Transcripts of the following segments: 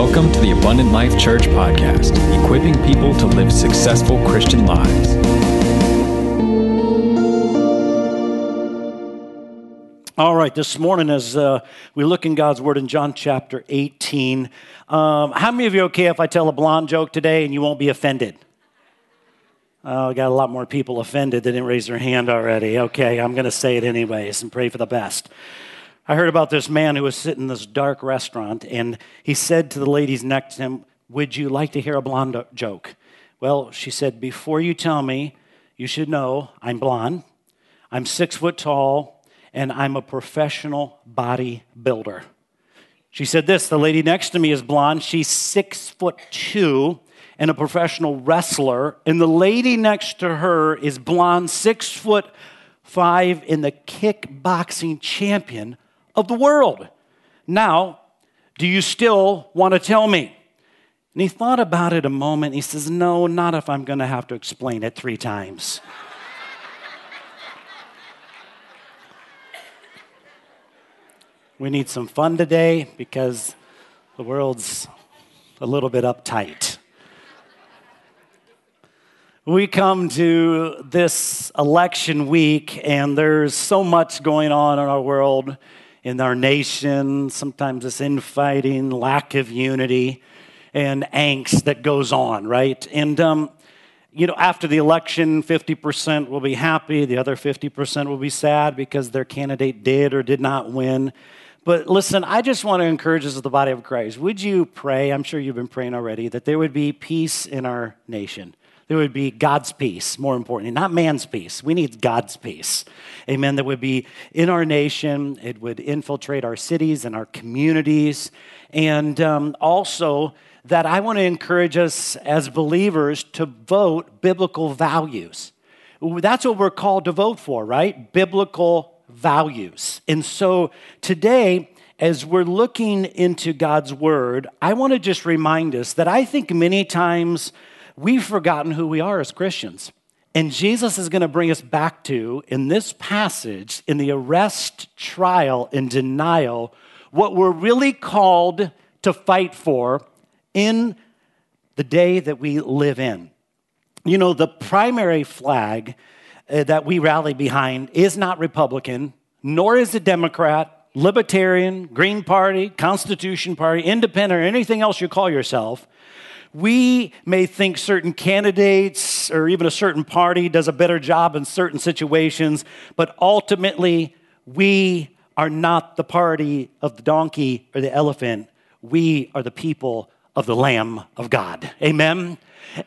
Welcome to the Abundant Life Church podcast, equipping people to live successful Christian lives. All right, this morning as uh, we look in God's Word in John chapter 18, um, how many of you okay if I tell a blonde joke today and you won't be offended? Oh, I got a lot more people offended that didn't raise their hand already. Okay, I'm going to say it anyways and pray for the best. I heard about this man who was sitting in this dark restaurant, and he said to the ladies next to him, Would you like to hear a blonde joke? Well, she said, Before you tell me, you should know I'm blonde, I'm six foot tall, and I'm a professional bodybuilder. She said this the lady next to me is blonde, she's six foot two and a professional wrestler, and the lady next to her is blonde, six foot five, and the kickboxing champion of the world. Now, do you still want to tell me? And he thought about it a moment. He says, No, not if I'm going to have to explain it three times. we need some fun today because the world's a little bit uptight. We come to this election week, and there's so much going on in our world in our nation. Sometimes it's infighting, lack of unity, and angst that goes on, right? And, um, you know, after the election, 50% will be happy, the other 50% will be sad because their candidate did or did not win. But listen, I just want to encourage us as the body of Christ. Would you pray? I'm sure you've been praying already that there would be peace in our nation there would be God's peace, more importantly, not man's peace. We need God's peace. Amen. That would be in our nation, it would infiltrate our cities and our communities. And um, also, that I want to encourage us as believers to vote biblical values. That's what we're called to vote for, right? Biblical values. And so today, as we're looking into God's word, I want to just remind us that I think many times we've forgotten who we are as Christians. And Jesus is going to bring us back to, in this passage, in the arrest, trial, and denial, what we're really called to fight for in the day that we live in. You know, the primary flag uh, that we rally behind is not Republican, nor is it Democrat, Libertarian, Green Party, Constitution Party, Independent, or anything else you call yourself. We may think certain candidates or even a certain party does a better job in certain situations, but ultimately, we are not the party of the donkey or the elephant. We are the people of the Lamb of God. Amen.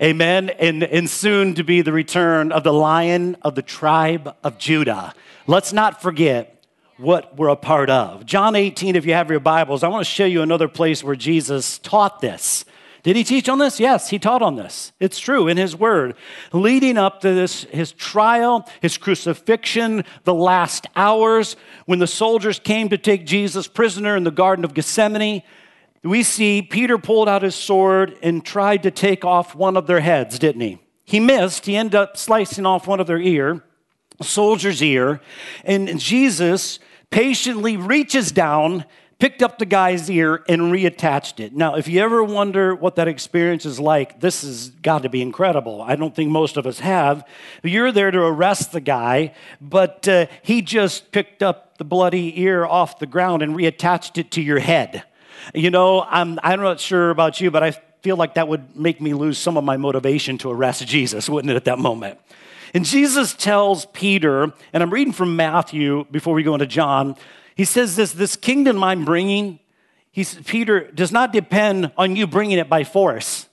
Amen. And, and soon to be the return of the lion of the tribe of Judah. Let's not forget what we're a part of. John 18, if you have your Bibles, I want to show you another place where Jesus taught this. Did he teach on this? Yes, he taught on this. It's true in his word. Leading up to this, his trial, his crucifixion, the last hours, when the soldiers came to take Jesus prisoner in the Garden of Gethsemane, we see Peter pulled out his sword and tried to take off one of their heads, didn't he? He missed. He ended up slicing off one of their ear, a soldier's ear, and Jesus patiently reaches down picked up the guy's ear and reattached it. Now, if you ever wonder what that experience is like, this has got to be incredible. I don't think most of us have. You're there to arrest the guy, but uh, he just picked up the bloody ear off the ground and reattached it to your head. You know, I'm, I'm not sure about you, but I feel like that would make me lose some of my motivation to arrest Jesus, wouldn't it, at that moment? And Jesus tells Peter, and I'm reading from Matthew before we go into John, he says this this kingdom I'm bringing, he, Peter, does not depend on you bringing it by force,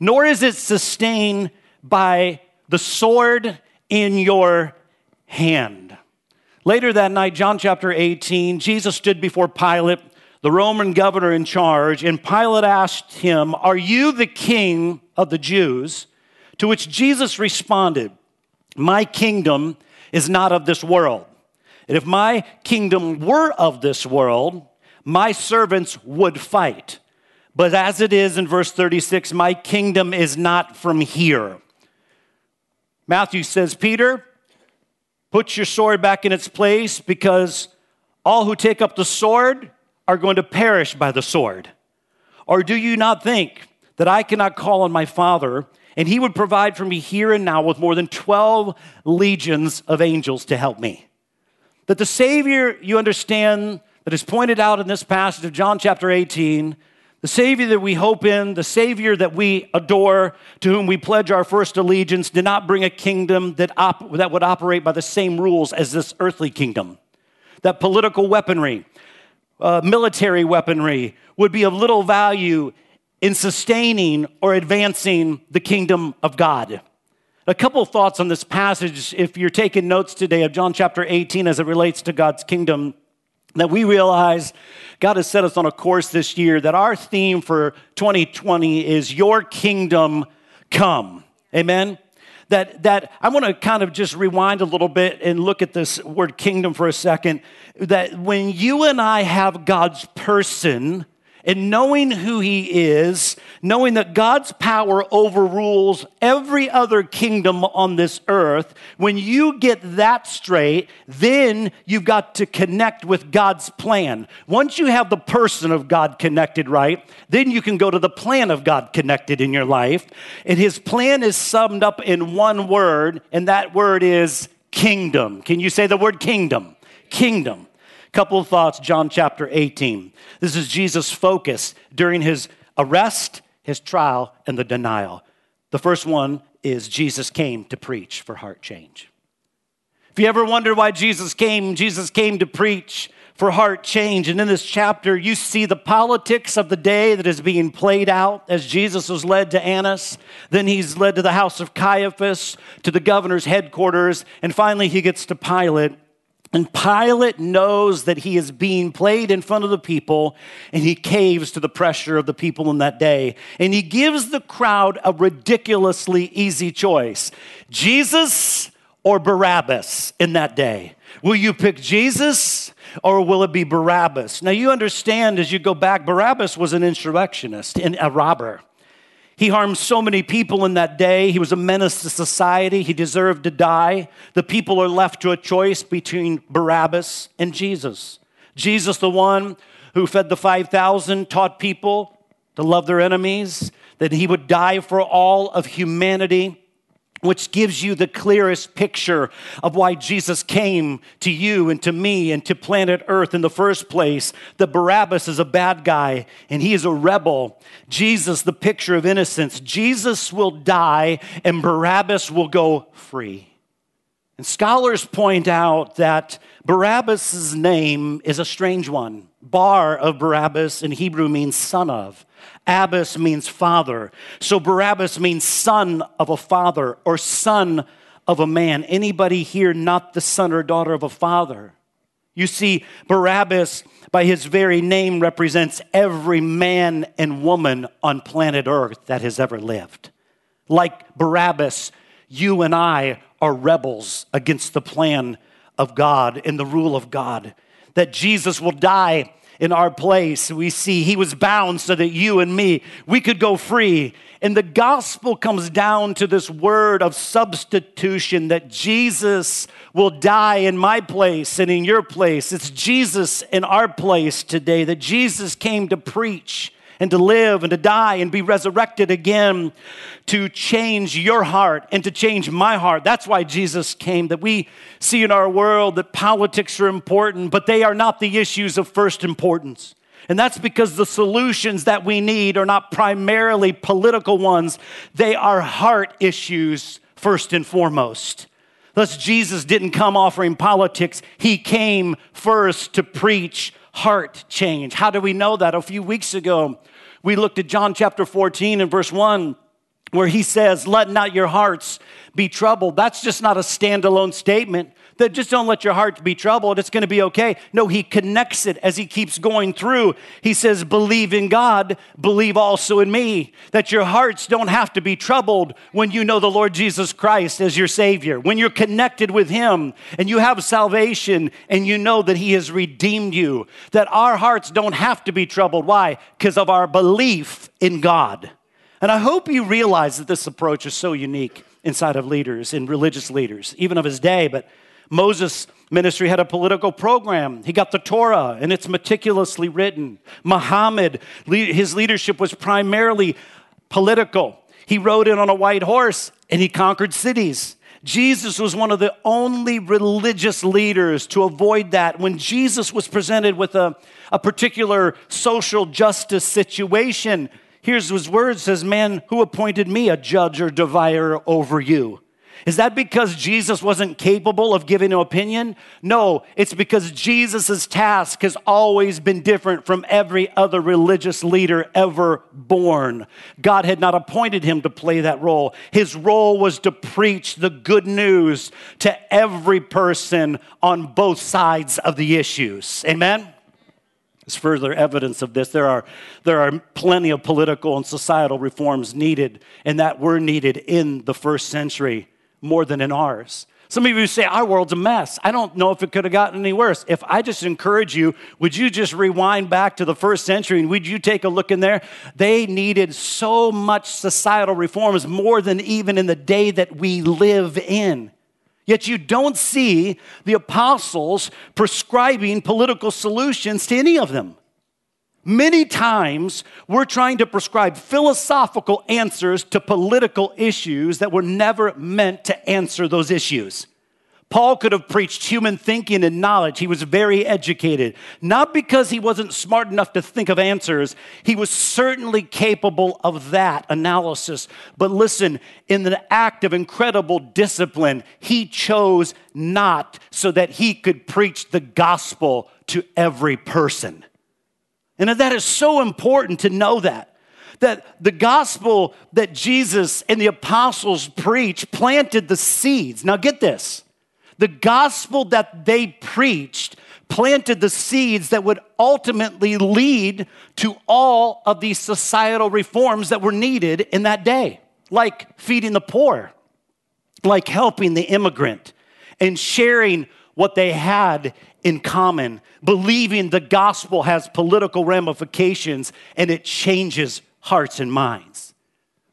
nor is it sustained by the sword in your hand. Later that night, John chapter 18, Jesus stood before Pilate, the Roman governor in charge, and Pilate asked him, Are you the king of the Jews? To which Jesus responded, My kingdom is not of this world. And if my kingdom were of this world, my servants would fight. But as it is in verse 36, my kingdom is not from here. Matthew says, Peter, put your sword back in its place because all who take up the sword are going to perish by the sword. Or do you not think that I cannot call on my Father, and he would provide for me here and now with more than 12 legions of angels to help me? That the Savior, you understand, that is pointed out in this passage of John chapter 18, the Savior that we hope in, the Savior that we adore, to whom we pledge our first allegiance, did not bring a kingdom that, op- that would operate by the same rules as this earthly kingdom. That political weaponry, uh, military weaponry, would be of little value in sustaining or advancing the kingdom of God. A couple thoughts on this passage, if you're taking notes today of John chapter 18 as it relates to God's kingdom, that we realize God has set us on a course this year that our theme for 2020 is Your Kingdom Come. Amen? That, that I want to kind of just rewind a little bit and look at this word kingdom for a second. That when you and I have God's person, and knowing who he is, knowing that God's power overrules every other kingdom on this earth, when you get that straight, then you've got to connect with God's plan. Once you have the person of God connected right, then you can go to the plan of God connected in your life. And his plan is summed up in one word, and that word is kingdom. Can you say the word kingdom? Kingdom. Couple of thoughts, John chapter 18. This is Jesus' focus during his arrest, his trial, and the denial. The first one is Jesus came to preach for heart change. If you ever wonder why Jesus came, Jesus came to preach for heart change. And in this chapter, you see the politics of the day that is being played out as Jesus was led to Annas. Then he's led to the house of Caiaphas, to the governor's headquarters, and finally he gets to Pilate. And Pilate knows that he is being played in front of the people, and he caves to the pressure of the people in that day. And he gives the crowd a ridiculously easy choice Jesus or Barabbas in that day. Will you pick Jesus or will it be Barabbas? Now, you understand as you go back, Barabbas was an insurrectionist and a robber. He harmed so many people in that day. He was a menace to society. He deserved to die. The people are left to a choice between Barabbas and Jesus. Jesus, the one who fed the 5,000, taught people to love their enemies, that he would die for all of humanity which gives you the clearest picture of why Jesus came to you and to me and to planet Earth in the first place. That Barabbas is a bad guy and he is a rebel. Jesus, the picture of innocence. Jesus will die and Barabbas will go free. And scholars point out that Barabbas' name is a strange one. Bar of Barabbas in Hebrew means son of. Abbas means father. So Barabbas means son of a father or son of a man. Anybody here not the son or daughter of a father? You see, Barabbas, by his very name, represents every man and woman on planet Earth that has ever lived. Like Barabbas, you and I are rebels against the plan of God and the rule of God. That Jesus will die in our place. We see he was bound so that you and me, we could go free. And the gospel comes down to this word of substitution that Jesus will die in my place and in your place. It's Jesus in our place today, that Jesus came to preach and to live and to die and be resurrected again to change your heart and to change my heart. That's why Jesus came, that we see in our world that politics are important, but they are not the issues of first importance. And that's because the solutions that we need are not primarily political ones, they are heart issues first and foremost. Thus, Jesus didn't come offering politics, He came first to preach heart change. How do we know that? A few weeks ago, we looked at John chapter 14 and verse 1 where he says, Let not your hearts be troubled. That's just not a standalone statement that just don't let your heart be troubled. It's going to be okay. No, he connects it as he keeps going through. He says, Believe in God, believe also in me. That your hearts don't have to be troubled when you know the Lord Jesus Christ as your Savior. When you're connected with him and you have salvation and you know that he has redeemed you. That our hearts don't have to be troubled. Why? Because of our belief in God. And I hope you realize that this approach is so unique inside of leaders and religious leaders, even of his day, but Moses' ministry had a political program. He got the Torah, and it's meticulously written. Muhammad, his leadership was primarily political. He rode in on a white horse and he conquered cities. Jesus was one of the only religious leaders to avoid that. When Jesus was presented with a, a particular social justice situation, here's his words says, Man, who appointed me a judge or divider over you? Is that because Jesus wasn't capable of giving an opinion? No, it's because Jesus' task has always been different from every other religious leader ever born. God had not appointed him to play that role. His role was to preach the good news to every person on both sides of the issues. Amen? As further evidence of this, there are, there are plenty of political and societal reforms needed, and that were needed in the first century more than in ours. Some of you say, Our world's a mess. I don't know if it could have gotten any worse. If I just encourage you, would you just rewind back to the first century and would you take a look in there? They needed so much societal reforms, more than even in the day that we live in. Yet you don't see the apostles prescribing political solutions to any of them. Many times, we're trying to prescribe philosophical answers to political issues that were never meant to answer those issues. Paul could have preached human thinking and knowledge. He was very educated. Not because he wasn't smart enough to think of answers, he was certainly capable of that analysis. But listen, in the act of incredible discipline, he chose not so that he could preach the gospel to every person. And that is so important to know that. That the gospel that Jesus and the apostles preached planted the seeds. Now, get this the gospel that they preached planted the seeds that would ultimately lead to all of these societal reforms that were needed in that day, like feeding the poor, like helping the immigrant, and sharing what they had in common, believing the gospel has political ramifications and it changes hearts and minds.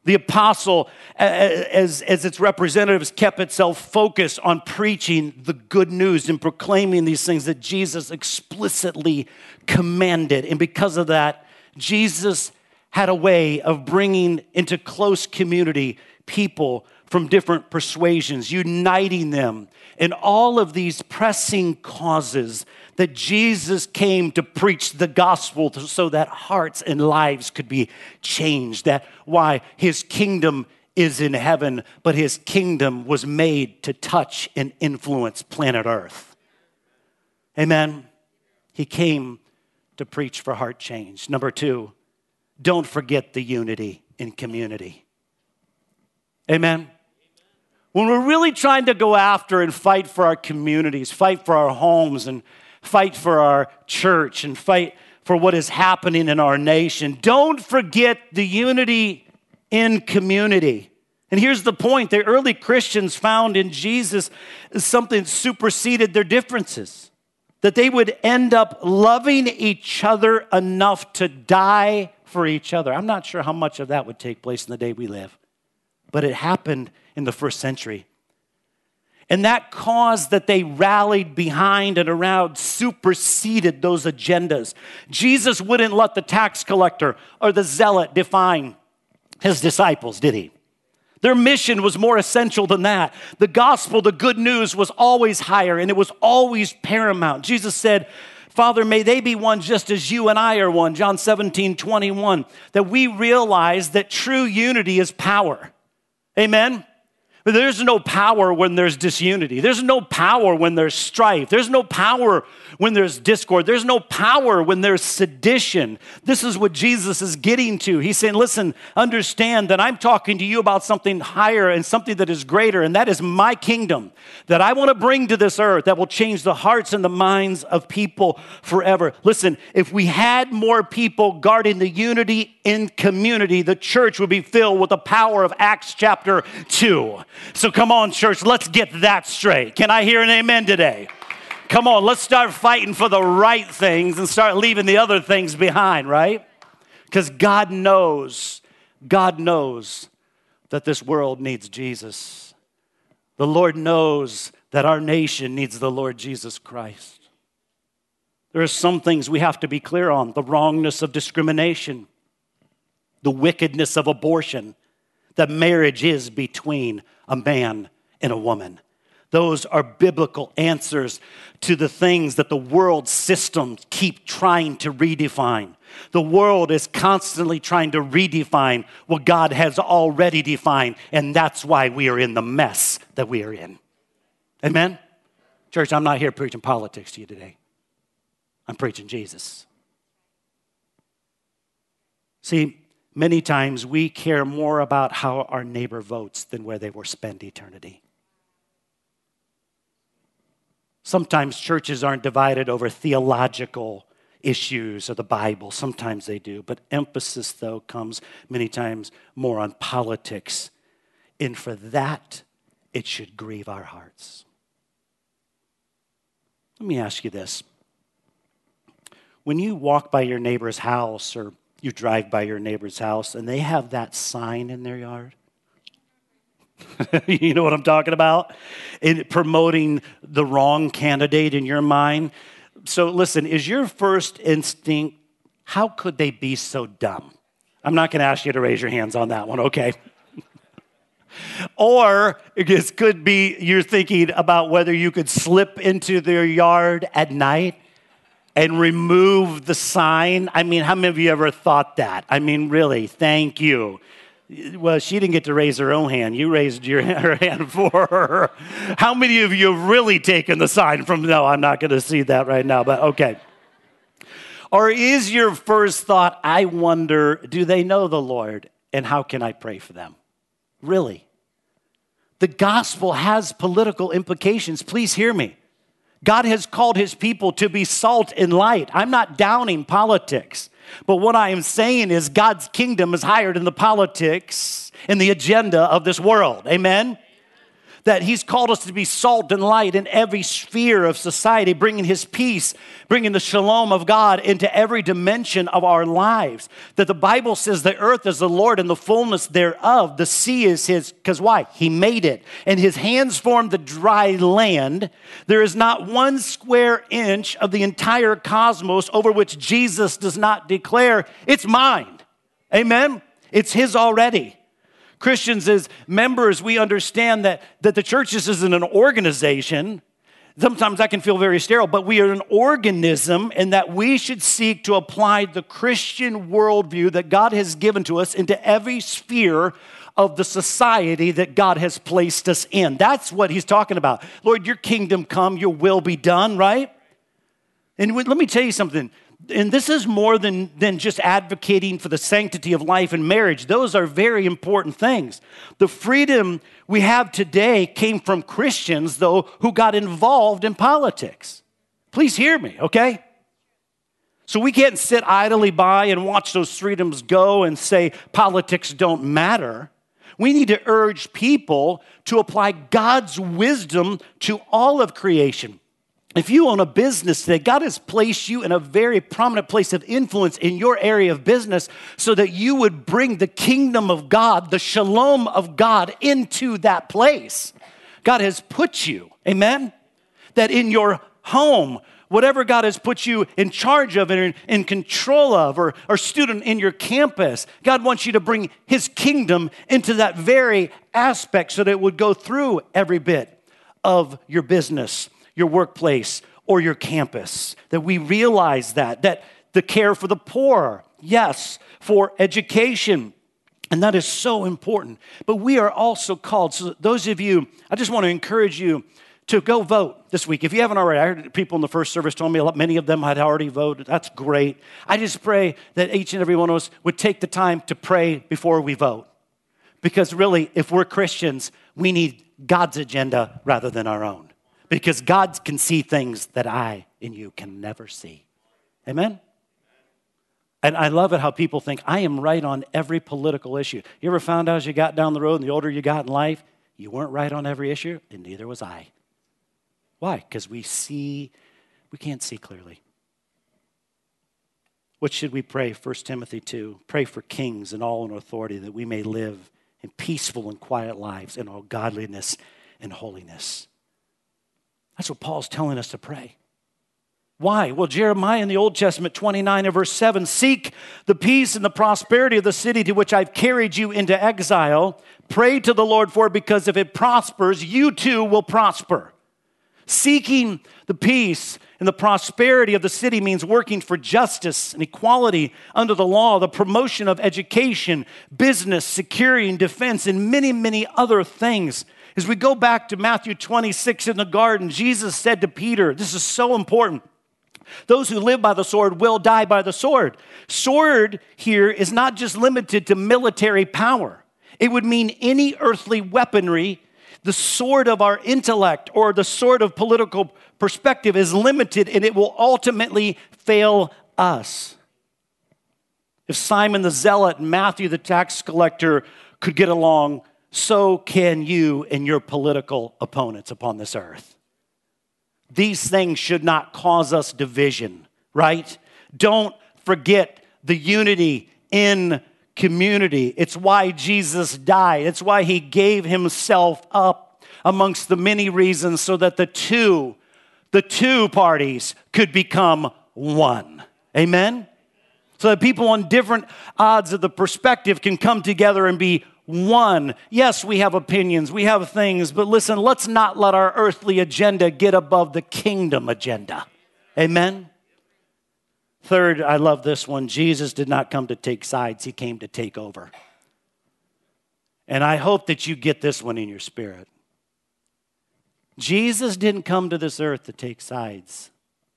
The apostle, as, as its representatives, kept itself focused on preaching the good news and proclaiming these things that Jesus explicitly commanded. And because of that, Jesus had a way of bringing into close community people from different persuasions, uniting them in all of these pressing causes that Jesus came to preach the gospel so that hearts and lives could be changed. That why his kingdom is in heaven, but his kingdom was made to touch and influence planet Earth. Amen. He came to preach for heart change. Number two, don't forget the unity in community. Amen. When we're really trying to go after and fight for our communities, fight for our homes, and fight for our church, and fight for what is happening in our nation, don't forget the unity in community. And here's the point the early Christians found in Jesus something superseded their differences. That they would end up loving each other enough to die for each other. I'm not sure how much of that would take place in the day we live, but it happened in the first century. And that cause that they rallied behind and around superseded those agendas. Jesus wouldn't let the tax collector or the zealot define his disciples, did he? Their mission was more essential than that. The gospel, the good news, was always higher and it was always paramount. Jesus said, Father, may they be one just as you and I are one, John 17, 21, that we realize that true unity is power. Amen? There's no power when there's disunity. There's no power when there's strife. There's no power when there's discord. There's no power when there's sedition. This is what Jesus is getting to. He's saying, listen, understand that I'm talking to you about something higher and something that is greater, and that is my kingdom that I want to bring to this earth that will change the hearts and the minds of people forever. Listen, if we had more people guarding the unity in community, the church would be filled with the power of Acts chapter 2. So come on, church, let's get that straight. Can I hear an amen today? Come on, let's start fighting for the right things and start leaving the other things behind, right? Because God knows, God knows that this world needs Jesus. The Lord knows that our nation needs the Lord Jesus Christ. There are some things we have to be clear on the wrongness of discrimination, the wickedness of abortion, that marriage is between a man and a woman. Those are biblical answers to the things that the world systems keep trying to redefine. The world is constantly trying to redefine what God has already defined, and that's why we are in the mess that we are in. Amen? Church, I'm not here preaching politics to you today. I'm preaching Jesus. See, many times we care more about how our neighbor votes than where they will spend eternity. Sometimes churches aren't divided over theological issues of the Bible. Sometimes they do. But emphasis, though, comes many times more on politics. And for that, it should grieve our hearts. Let me ask you this. When you walk by your neighbor's house or you drive by your neighbor's house and they have that sign in their yard, you know what I'm talking about? In promoting the wrong candidate in your mind. So, listen, is your first instinct, how could they be so dumb? I'm not going to ask you to raise your hands on that one, okay? or it could be you're thinking about whether you could slip into their yard at night and remove the sign. I mean, how many of you ever thought that? I mean, really, thank you. Well, she didn't get to raise her own hand. You raised your her hand for her. How many of you have really taken the sign from, no, I'm not going to see that right now, but okay. Or is your first thought, I wonder, do they know the Lord and how can I pray for them? Really? The gospel has political implications. Please hear me. God has called his people to be salt and light. I'm not downing politics. But what I am saying is God's kingdom is higher than the politics and the agenda of this world. Amen? That He's called us to be salt and light in every sphere of society, bringing His peace, bringing the shalom of God into every dimension of our lives. That the Bible says the earth is the Lord and the fullness thereof. The sea is His, because why? He made it. And His hands formed the dry land. There is not one square inch of the entire cosmos over which Jesus does not declare, it's mine. Amen? It's His already. Christians, as members, we understand that, that the church isn't an organization. Sometimes that can feel very sterile, but we are an organism and that we should seek to apply the Christian worldview that God has given to us into every sphere of the society that God has placed us in. That's what he's talking about. Lord, your kingdom come, your will be done, right? And let me tell you something and this is more than, than just advocating for the sanctity of life and marriage. Those are very important things. The freedom we have today came from Christians, though, who got involved in politics. Please hear me, okay? So we can't sit idly by and watch those freedoms go and say politics don't matter. We need to urge people to apply God's wisdom to all of creation if you own a business today, God has placed you in a very prominent place of influence in your area of business so that you would bring the kingdom of God, the shalom of God into that place. God has put you, amen? That in your home, whatever God has put you in charge of and in, control of, or, or student in your campus, God wants you to bring His kingdom into that very aspect so that it would go through every bit of your business your workplace, or your campus. That we realize that, that the care for the poor, yes, for education, and that is so important. But we are also called, so those of you, I just want to encourage you to go vote this week. If you haven't already, I heard people in the first service told me many of them had already voted. That's great. I just pray that each and every one of us would take the time to pray before we vote. Because really, if we're Christians, we need God's agenda rather than our own because God can see things that I and you can never see. Amen? And I love it how people think I am right on every political issue. You ever found out as you got down the road and the older you got in life, you weren't right on every issue, and neither was I. Why? Because we see, we can't see clearly. What should we pray? 1 Timothy 2 Pray for kings and all in authority that we may live in peaceful and quiet lives in all godliness and holiness. That's what Paul's telling us to pray. Why? Well, Jeremiah in the Old Testament 29 and verse 7 Seek the peace and the prosperity of the city to which I've carried you into exile. Pray to the Lord for it because if it prospers, you too will prosper. Seeking the peace and the prosperity of the city means working for justice and equality under the law, the promotion of education, business, security, and defense, and many, many other things. As we go back to Matthew 26 in the garden, Jesus said to Peter, This is so important. Those who live by the sword will die by the sword. Sword here is not just limited to military power, it would mean any earthly weaponry. The sword of our intellect or the sword of political perspective is limited and it will ultimately fail us. If Simon the Zealot and Matthew the tax collector could get along, so can you and your political opponents upon this earth. These things should not cause us division, right? Don't forget the unity in community. It's why Jesus died, it's why he gave himself up amongst the many reasons so that the two the two parties could become one. Amen? So that people on different odds of the perspective can come together and be one. Yes, we have opinions, we have things, but listen, let's not let our earthly agenda get above the kingdom agenda. Amen? Third, I love this one Jesus did not come to take sides, he came to take over. And I hope that you get this one in your spirit. Jesus didn't come to this earth to take sides,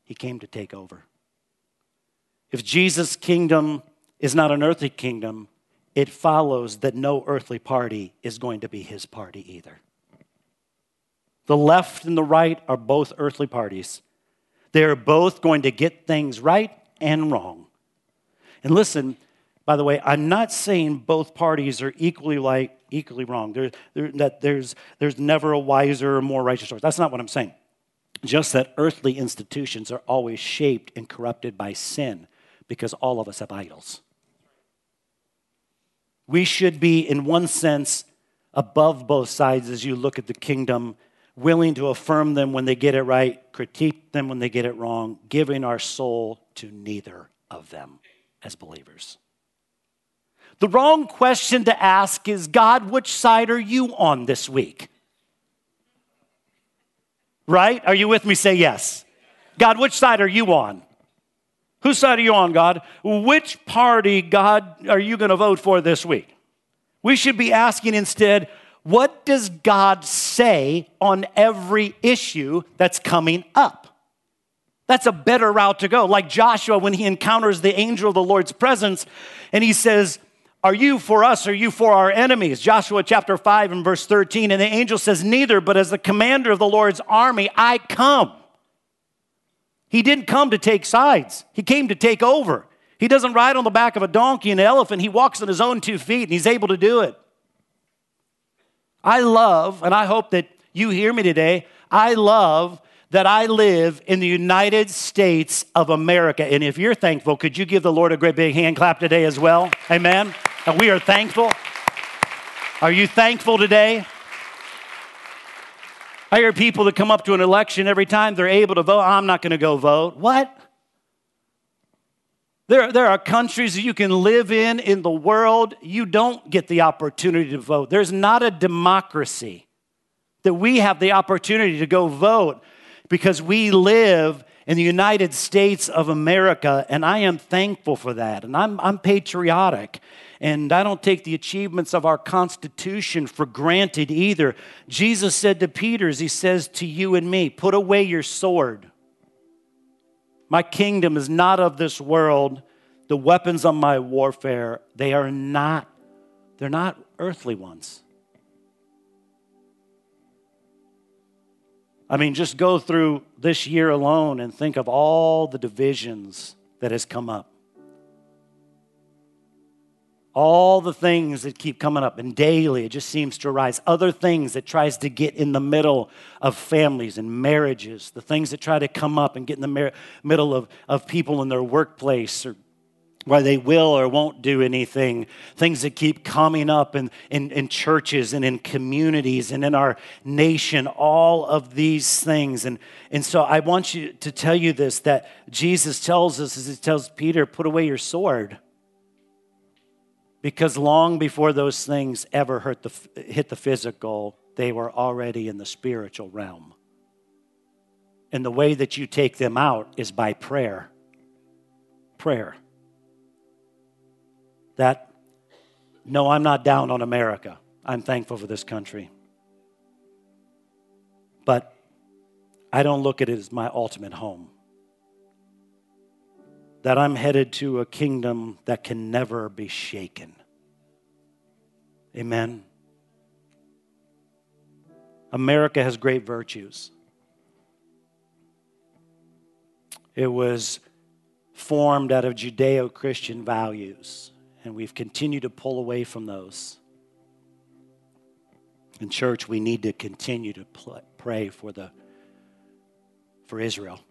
he came to take over. If Jesus' kingdom is not an earthly kingdom, it follows that no earthly party is going to be his party either. The left and the right are both earthly parties. They are both going to get things right and wrong. And listen, by the way, I'm not saying both parties are equally like equally wrong. There, there, that there's, there's never a wiser or more righteous source. That's not what I'm saying. Just that earthly institutions are always shaped and corrupted by sin because all of us have idols. We should be, in one sense, above both sides as you look at the kingdom, willing to affirm them when they get it right, critique them when they get it wrong, giving our soul to neither of them as believers. The wrong question to ask is God, which side are you on this week? Right? Are you with me? Say yes. God, which side are you on? Whose side are you on, God? Which party, God, are you going to vote for this week? We should be asking instead, what does God say on every issue that's coming up? That's a better route to go. Like Joshua, when he encounters the angel of the Lord's presence, and he says, Are you for us? Or are you for our enemies? Joshua chapter 5 and verse 13. And the angel says, Neither, but as the commander of the Lord's army, I come. He didn't come to take sides, he came to take over. He doesn't ride on the back of a donkey and an elephant, he walks on his own two feet and he's able to do it. I love, and I hope that you hear me today, I love that I live in the United States of America. And if you're thankful, could you give the Lord a great big hand clap today as well? Amen. And we are thankful. Are you thankful today? I hear people that come up to an election every time they're able to vote, I'm not going to go vote. What? There, there are countries that you can live in in the world, you don't get the opportunity to vote. There's not a democracy that we have the opportunity to go vote because we live in the United States of America, and I am thankful for that. And I'm, I'm patriotic. And I don't take the achievements of our Constitution for granted either. Jesus said to Peter, as he says to you and me, put away your sword. My kingdom is not of this world. The weapons of my warfare, they are not, they're not earthly ones. I mean, just go through this year alone and think of all the divisions that has come up all the things that keep coming up and daily it just seems to arise other things that tries to get in the middle of families and marriages the things that try to come up and get in the middle of, of people in their workplace or why they will or won't do anything, things that keep coming up in, in, in, churches and in communities and in our nation, all of these things. And, and so I want you to tell you this that Jesus tells us, as he tells Peter, put away your sword. Because long before those things ever hurt the, hit the physical, they were already in the spiritual realm. And the way that you take them out is by prayer. Prayer that no, I'm not down on America. I'm thankful for this country. But I don't look at it as my ultimate home. That I'm headed to a kingdom that can never be shaken. Amen. America has great virtues. It was formed out of Judeo Christian values and we've continued to pull away from those. In church, we need to continue to pray for the for Israel.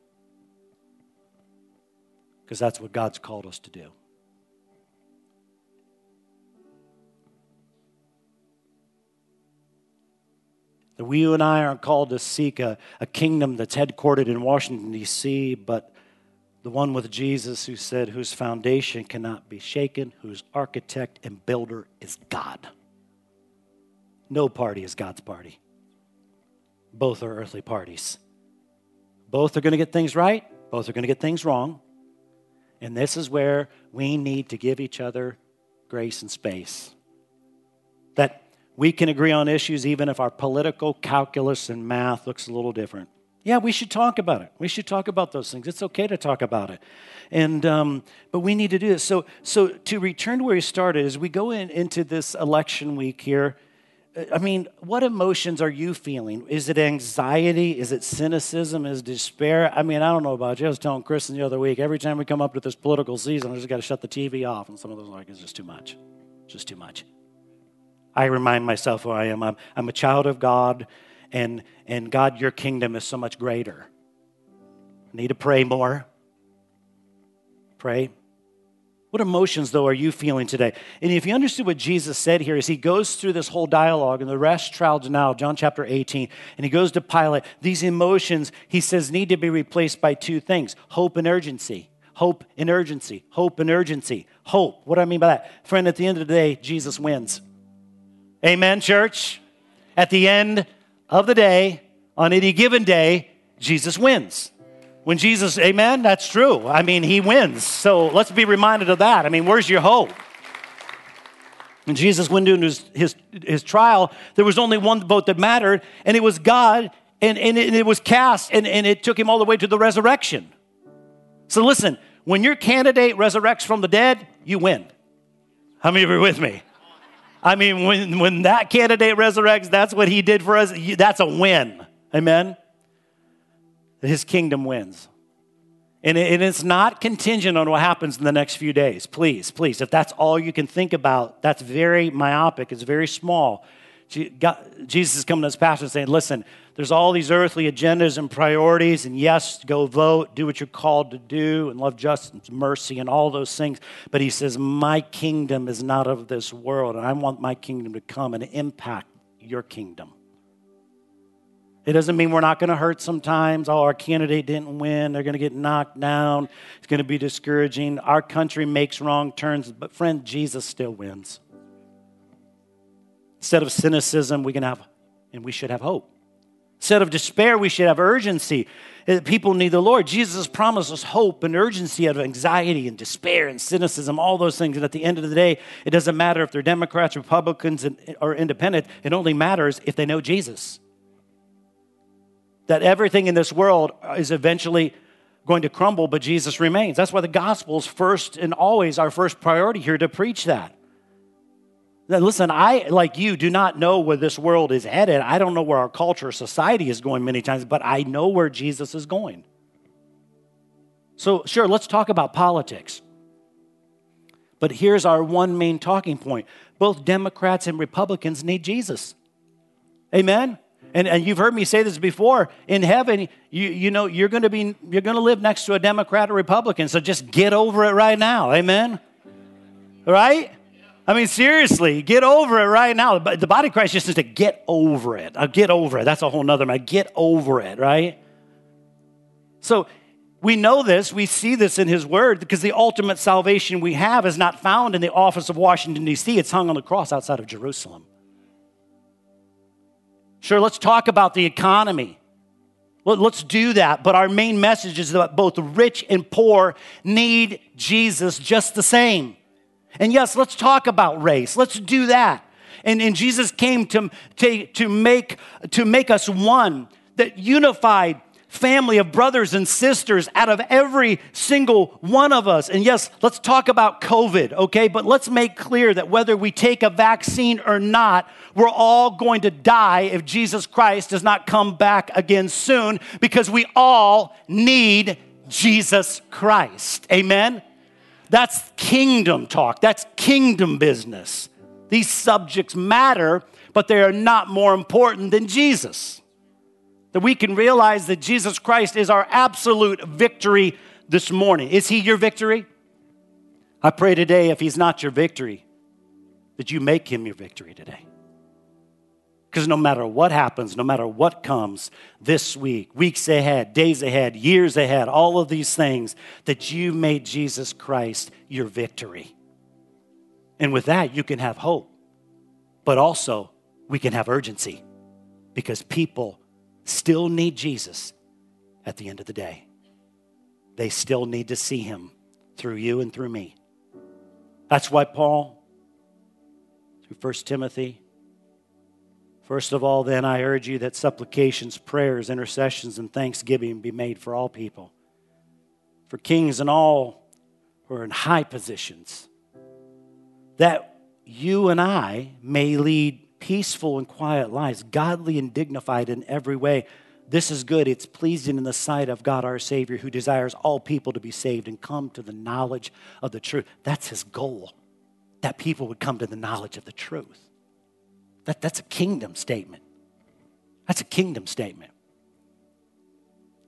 Because that's what God's called us to do. That we, you and I aren't called to seek a, a kingdom that's headquartered in Washington, D.C., but the one with Jesus who said, whose foundation cannot be shaken, whose architect and builder is God. No party is God's party. Both are earthly parties. Both are going to get things right, both are going to get things wrong. And this is where we need to give each other grace and space. We can agree on issues even if our political calculus and math looks a little different. Yeah, we should talk about it. We should talk about those things. It's okay to talk about it, and um, but we need to do this. So, so to return to where we started, as we go in, into this election week here, uh, I mean, what emotions are you feeling? Is it anxiety? Is it cynicism? Is it despair? I mean, I don't know about you. I was telling Kristen the other week. Every time we come up to this political season, I just got to shut the TV off, and some of those are like, it's just too much, just too much. I remind myself who I am. I'm, I'm a child of God and, and God, your kingdom is so much greater. I need to pray more. Pray. What emotions, though, are you feeling today? And if you understood what Jesus said here, as he goes through this whole dialogue, and the rest trial now, John chapter 18, and he goes to Pilate, these emotions, he says, need to be replaced by two things hope and urgency. Hope and urgency. Hope and urgency. Hope. What do I mean by that? Friend, at the end of the day, Jesus wins. Amen, church? At the end of the day, on any given day, Jesus wins. When Jesus, amen, that's true. I mean, he wins. So let's be reminded of that. I mean, where's your hope? When Jesus went into his, his, his trial, there was only one vote that mattered, and it was God, and, and, it, and it was cast, and, and it took him all the way to the resurrection. So listen, when your candidate resurrects from the dead, you win. How many of you are with me? I mean, when, when that candidate resurrects, that's what he did for us. That's a win. Amen? His kingdom wins. And, and it's not contingent on what happens in the next few days. Please, please. If that's all you can think about, that's very myopic. It's very small. Jesus is coming to this pastor saying, listen, there's all these earthly agendas and priorities, and yes, go vote, do what you're called to do, and love justice, mercy, and all those things. But he says, My kingdom is not of this world, and I want my kingdom to come and impact your kingdom. It doesn't mean we're not going to hurt sometimes. Oh, our candidate didn't win. They're going to get knocked down. It's going to be discouraging. Our country makes wrong turns, but friend, Jesus still wins. Instead of cynicism, we can have, and we should have hope. Instead of despair, we should have urgency. Uh, people need the Lord. Jesus promised us hope and urgency out of anxiety and despair and cynicism, all those things. And at the end of the day, it doesn't matter if they're Democrats, Republicans, or independent. It only matters if they know Jesus. That everything in this world is eventually going to crumble, but Jesus remains. That's why the gospel is first and always our first priority here to preach that. Listen, I, like you, do not know where this world is headed. I don't know where our culture, society is going many times, but I know where Jesus is going. So, sure, let's talk about politics. But here's our one main talking point both Democrats and Republicans need Jesus. Amen? And, and you've heard me say this before. In heaven, you, you know, you're going to be, you're going to live next to a Democrat or Republican. So just get over it right now. Amen? Right? I mean, seriously, get over it right now. The body of Christ just needs to get over it. I'll get over it. That's a whole nother matter. Get over it, right? So we know this, we see this in his word, because the ultimate salvation we have is not found in the office of Washington, D.C., it's hung on the cross outside of Jerusalem. Sure, let's talk about the economy. Let's do that. But our main message is that both rich and poor need Jesus just the same. And yes, let's talk about race. Let's do that. And, and Jesus came to, to, to, make, to make us one, that unified family of brothers and sisters out of every single one of us. And yes, let's talk about COVID, okay? But let's make clear that whether we take a vaccine or not, we're all going to die if Jesus Christ does not come back again soon because we all need Jesus Christ. Amen? That's kingdom talk, that's kingdom business. These subjects matter, but they are not more important than Jesus that we can realize that Jesus Christ is our absolute victory this morning. Is He your victory? I pray today, if He's not your victory, that you make Him your victory today. Because no matter what happens, no matter what comes this week, weeks ahead, days ahead, years ahead, all of these things, that you've made Jesus Christ your victory. And with that, you can have hope. But also, we can have urgency because people still need Jesus at the end of the day. They still need to see him through you and through me. That's why Paul, through 1 Timothy, first of all, then I urge you that supplications, prayers, intercessions, and thanksgiving be made for all people, for kings and all who are in high positions, that you and I may lead peaceful and quiet lives, godly and dignified in every way. This is good. It's pleasing in the sight of God our Savior, who desires all people to be saved and come to the knowledge of the truth. That's his goal, that people would come to the knowledge of the truth. That, that's a kingdom statement. That's a kingdom statement.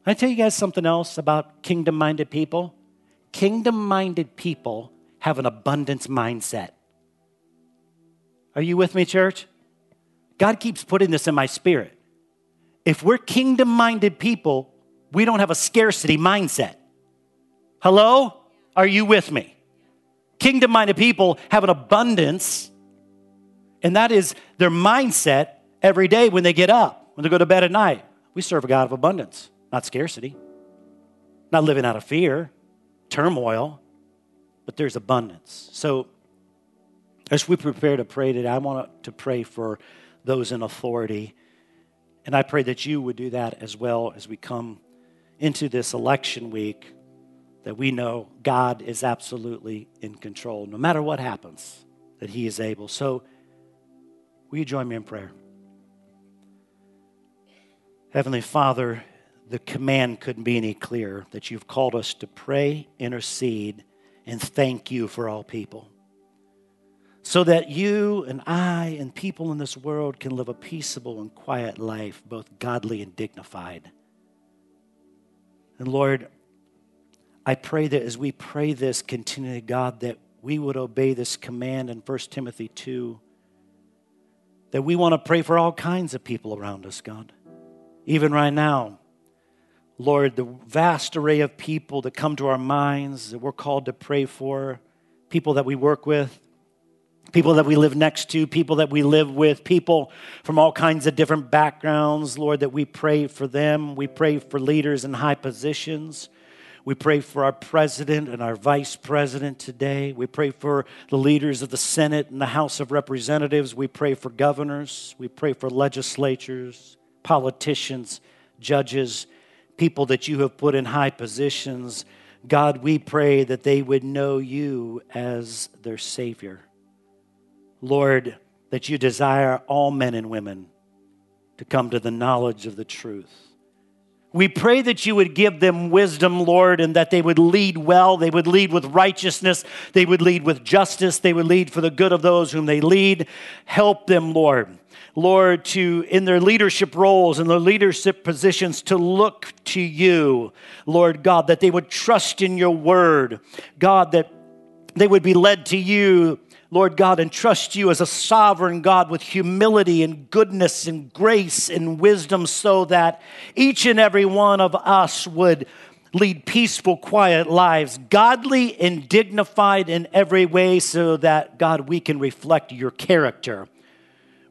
I tell you guys something else about kingdom minded people? Kingdom minded people have an abundance mindset. Are you with me, church? God keeps putting this in my spirit. If we're kingdom minded people, we don't have a scarcity mindset. Hello? Are you with me? Kingdom minded people have an abundance, and that is their mindset every day when they get up, when they go to bed at night. We serve a God of abundance, not scarcity, not living out of fear, turmoil, but there's abundance. So, as we prepare to pray today, I want to pray for those in authority. And I pray that you would do that as well as we come into this election week, that we know God is absolutely in control, no matter what happens, that He is able. So, will you join me in prayer? Heavenly Father, the command couldn't be any clearer that you've called us to pray, intercede, and thank you for all people so that you and I and people in this world can live a peaceable and quiet life, both godly and dignified. And Lord, I pray that as we pray this continually, God, that we would obey this command in 1 Timothy 2, that we want to pray for all kinds of people around us, God. Even right now, Lord, the vast array of people that come to our minds that we're called to pray for, people that we work with, people that we live next to, people that we live with, people from all kinds of different backgrounds, Lord, that we pray for them. We pray for leaders in high positions. We pray for our president and our vice president today. We pray for the leaders of the Senate and the House of Representatives. We pray for governors. We pray for legislatures, politicians, judges, people that you have put in high positions. God, we pray that they would know you as their Savior. Lord, that you desire all men and women to come to the knowledge of the truth. We pray that you would give them wisdom, Lord, and that they would lead well. They would lead with righteousness. They would lead with justice. They would lead for the good of those whom they lead. Help them, Lord. Lord, to in their leadership roles and their leadership positions to look to you, Lord God, that they would trust in your word. God, that they would be led to you, Lord God, and trust you as a sovereign God with humility and goodness and grace and wisdom so that each and every one of us would lead peaceful, quiet lives, godly and dignified in every way, so that, God, we can reflect your character.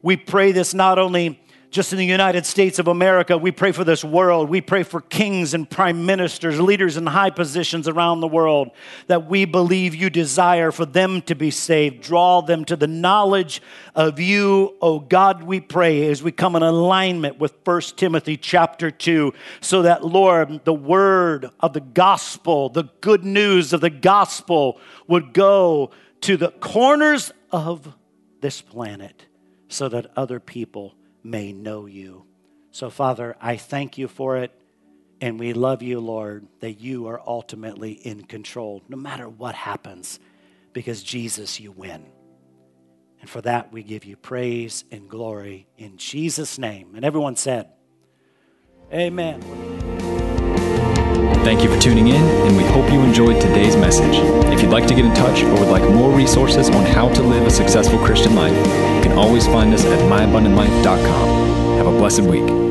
We pray this not only just in the United States of America, we pray for this world. We pray for kings and prime ministers, leaders in high positions around the world, that we believe you desire for them to be saved. Draw them to the knowledge of you, oh God, we pray, as we come in alignment with 1 Timothy chapter 2, so that, Lord, the word of the gospel, the good news of the gospel would go to the corners of this planet so that other people may know you. So, Father, I thank you for it. And we love you, Lord, that you are ultimately in control, no matter what happens, because Jesus, you win. And for that, we give you praise and glory in Jesus' name. And everyone said, Amen. Thank you for tuning in, and we hope you enjoyed today's message. If you'd like to get in touch or would like more resources on how to live a successful Christian life, always find us at myabundantlife.com. Have a blessed week.